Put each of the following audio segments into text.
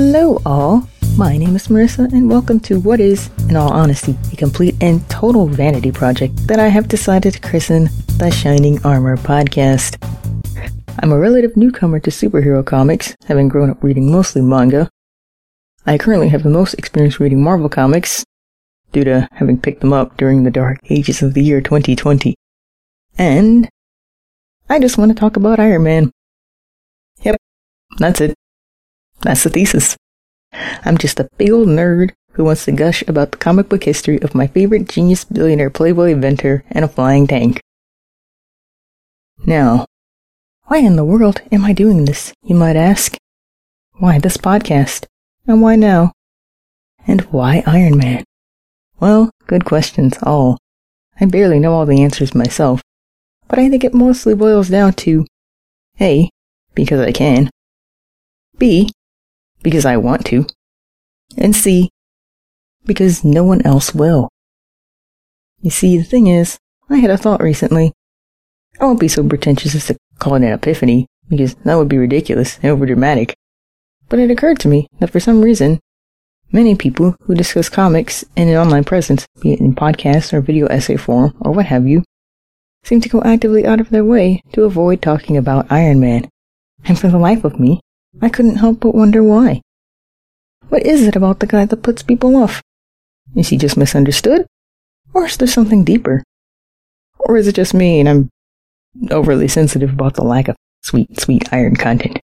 Hello, all. My name is Marissa, and welcome to what is, in all honesty, a complete and total vanity project that I have decided to christen the Shining Armor Podcast. I'm a relative newcomer to superhero comics, having grown up reading mostly manga. I currently have the most experience reading Marvel comics, due to having picked them up during the dark ages of the year 2020. And I just want to talk about Iron Man. Yep, that's it. That's the thesis. I'm just a big old nerd who wants to gush about the comic book history of my favorite genius billionaire playboy inventor and a flying tank. Now, why in the world am I doing this, you might ask? Why this podcast? And why now? And why Iron Man? Well, good questions, all. I barely know all the answers myself, but I think it mostly boils down to A, because I can, B, because I want to, and C, because no one else will. You see, the thing is, I had a thought recently. I won't be so pretentious as to call it an epiphany, because that would be ridiculous and overdramatic. But it occurred to me that for some reason, many people who discuss comics in an online presence, be it in podcast or video essay form or what have you, seem to go actively out of their way to avoid talking about Iron Man. And for the life of me, I couldn't help but wonder why. What is it about the guy that puts people off? Is he just misunderstood? Or is there something deeper? Or is it just me and I'm overly sensitive about the lack of sweet, sweet iron content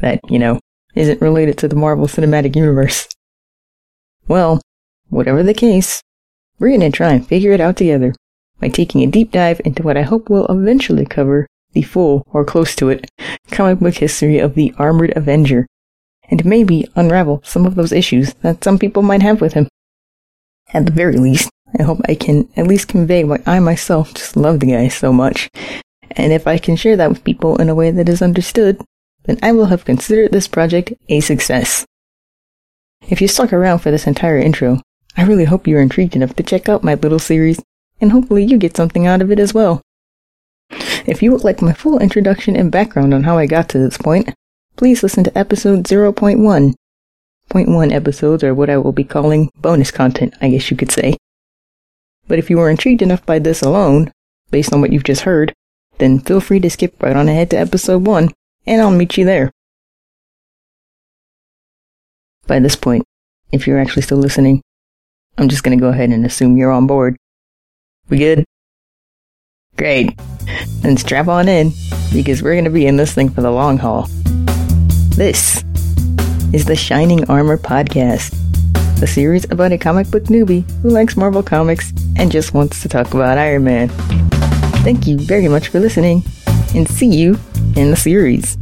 that, you know, isn't related to the Marvel Cinematic Universe? Well, whatever the case, we're gonna try and figure it out together by taking a deep dive into what I hope will eventually cover the full, or close to it, comic book history of the Armored Avenger, and maybe unravel some of those issues that some people might have with him. At the very least, I hope I can at least convey why I myself just love the guy so much. And if I can share that with people in a way that is understood, then I will have considered this project a success. If you stuck around for this entire intro, I really hope you're intrigued enough to check out my little series, and hopefully you get something out of it as well. If you would like my full introduction and background on how I got to this point, please listen to episode 0.1. Point 1 episodes are what I will be calling bonus content, I guess you could say. But if you were intrigued enough by this alone, based on what you've just heard, then feel free to skip right on ahead to episode 1, and I'll meet you there. By this point, if you're actually still listening, I'm just gonna go ahead and assume you're on board. We good? Great. Then strap on in, because we're gonna be in this thing for the long haul. This is the Shining Armor Podcast, a series about a comic book newbie who likes Marvel Comics and just wants to talk about Iron Man. Thank you very much for listening, and see you in the series.